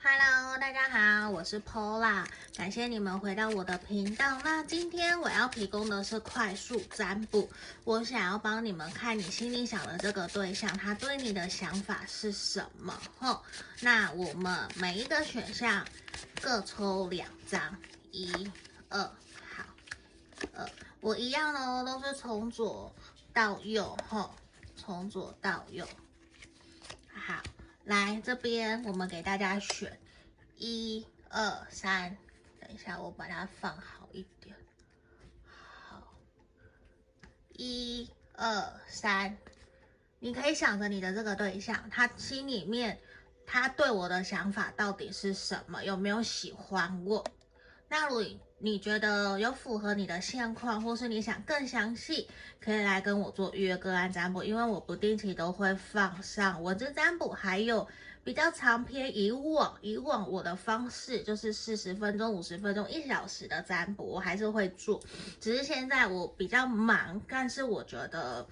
Hello，大家好，我是 Pola，感谢你们回到我的频道。那今天我要提供的是快速占卜，我想要帮你们看你心里想的这个对象，他对你的想法是什么？吼，那我们每一个选项各抽两张，一、二，好，呃，我一样哦，都是从左到右，吼，从左到右，来这边，我们给大家选一二三。等一下，我把它放好一点。好，一二三，你可以想着你的这个对象，他心里面他对我的想法到底是什么？有没有喜欢我？那如果你觉得有符合你的现况，或是你想更详细，可以来跟我做预约个案占卜，因为我不定期都会放上文字占卜，还有比较长篇。以往以往我的方式就是四十分钟、五十分钟、一小时的占卜，我还是会做，只是现在我比较忙，但是我觉得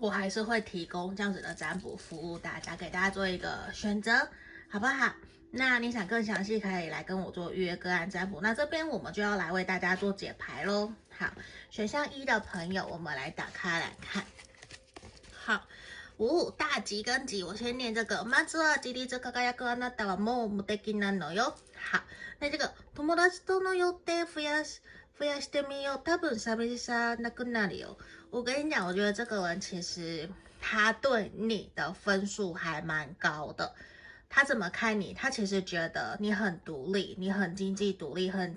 我还是会提供这样子的占卜服务，大家给大家做一个选择，好不好？那你想更详细，可以来跟我做预约个案占卜。那这边我们就要来为大家做解牌喽。好，选项一的朋友，我们来打开来看。好，五、哦、大吉跟吉，我先念这个。まずは吉利这个がやくあなたはもう无敌なのよ。好，那这个友达との予定増やし増やしてみよう。多分寂しさなくなるよ。我跟你讲，我觉得这个人其实他对你的分数还蛮高的。 他怎么看你？他其实觉得你很独立，你很经济独立，很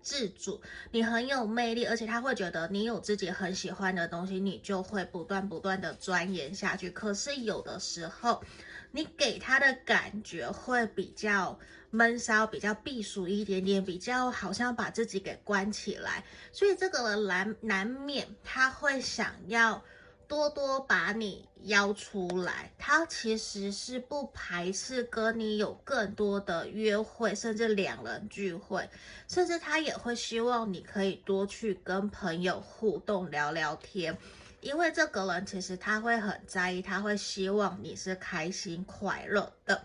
自主，你很有魅力，而且他会觉得你有自己很喜欢的东西，你就会不断不断的钻研下去。可是有的时候，你给他的感觉会比较闷骚，比较避暑一点点，比较好像把自己给关起来，所以这个人难难免他会想要。多多把你邀出来，他其实是不排斥跟你有更多的约会，甚至两人聚会，甚至他也会希望你可以多去跟朋友互动聊聊天，因为这个人其实他会很在意，他会希望你是开心快乐的。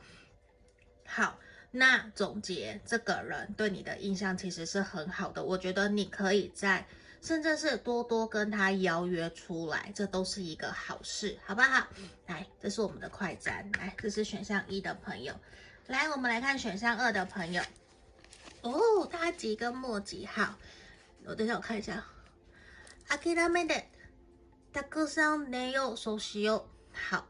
好，那总结，这个人对你的印象其实是很好的，我觉得你可以在。甚至是多多跟他邀约出来，这都是一个好事，好不好？来，这是我们的快占，来，这是选项一的朋友，来，我们来看选项二的朋友。哦，大吉跟末吉，好，我等一下我看一下。谛めてたくさん寝よう、そうしよう。好，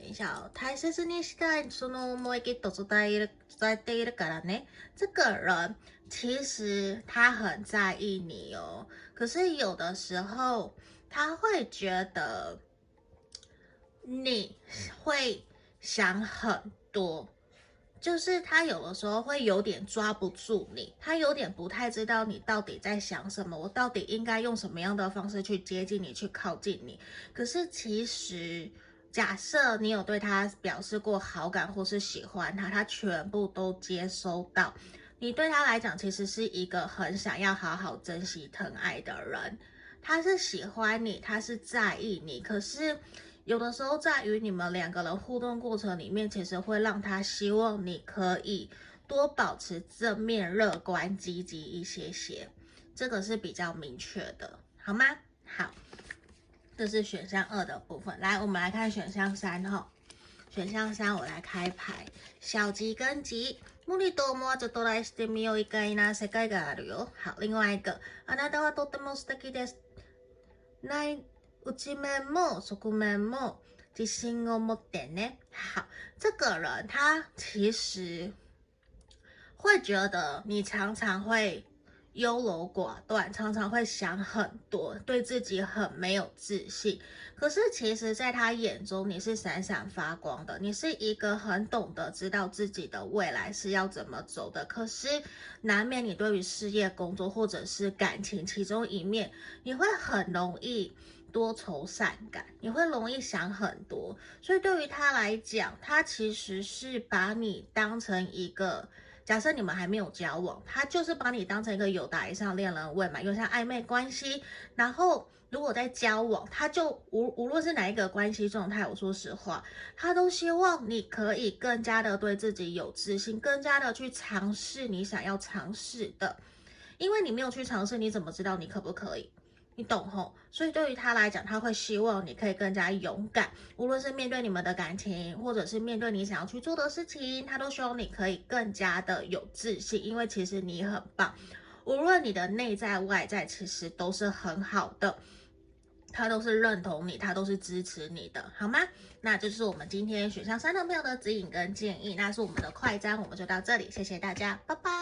等一下哦。大切にしたいその思いきっと伝える伝えているからね。这个人其实他很在意你哦。可是有的时候他会觉得你会想很多，就是他有的时候会有点抓不住你，他有点不太知道你到底在想什么，我到底应该用什么样的方式去接近你，去靠近你。可是其实 假设你有对他表示过好感或是喜欢他，他全部都接收到。你对他来讲，其实是一个很想要好好珍惜疼爱的人，他是喜欢你，他是在意你。可是有的时候，在于你们两个人互动过程里面，其实会让他希望你可以多保持正面、乐观、积极一些些。这个是比较明确的，好吗？好，这是选项二的部分。来，我们来看选项三哈。选项三，我来开牌，小吉跟吉。无理と思わずトライしてみよう意外な世界があるよ。好，另外一个，あなたはとても素敌です。内内面も侧面も自信を持ってね。好，这个人他其实会觉得你常常会。 优柔寡断，常常会想很多，对自己很没有自信。可是其实，在他眼中，你是闪闪发光的。你是一个很懂得知道自己的未来是要怎么走的。可是，难免你对于事业、工作或者是感情其中一面，你会很容易多愁善感，你会容易想很多。所以，对于他来讲，他其实是把你当成一个。假设你们还没有交往，他就是把你当成一个友达以上恋人未满，又像暧昧关系。然后如果在交往，他就无无论是哪一个关系状态，我说实话，他都希望你可以更加的对自己有自信，更加的去尝试你想要尝试的。因为你没有去尝试，你怎么知道你可不可以？你懂吼？所以对于他来讲，他会希望你可以更加勇敢，无论是面对你们的感情，或者是面对你想要去做的事情，他都希望你可以更加的有自信。因为其实你很棒，无论你的内在外在，其实都是很好的，他都是认同你，他都是支持你的，好吗？那就是我们今天选项三的朋友的指引跟建议，那是我们的快章，我们就到这里，谢谢大家，拜拜。